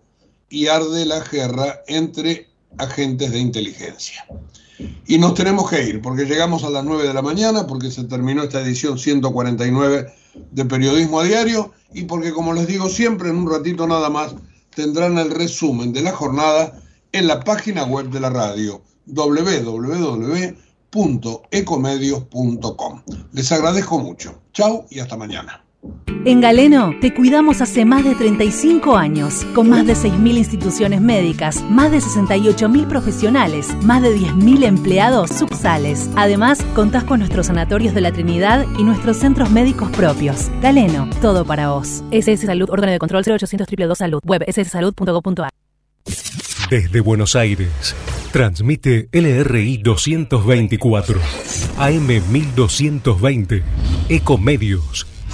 y arde la guerra entre agentes de inteligencia. Y nos tenemos que ir, porque llegamos a las 9 de la mañana, porque se terminó esta edición 149 de Periodismo a Diario, y porque, como les digo siempre, en un ratito nada más tendrán el resumen de la jornada en la página web de la radio www.ecomedios.com. Les agradezco mucho. Chao y hasta mañana. En Galeno te cuidamos hace más de 35 años, con más de 6.000 instituciones médicas, más de 68.000 profesionales, más de 10.000 empleados subsales. Además, contás con nuestros sanatorios de la Trinidad y nuestros centros médicos propios. Galeno, todo para vos. SS Salud, órgano de control 0800 222 Salud, web sssalud.gov.ar. Desde Buenos Aires, transmite LRI 224, AM 1220, Ecomedios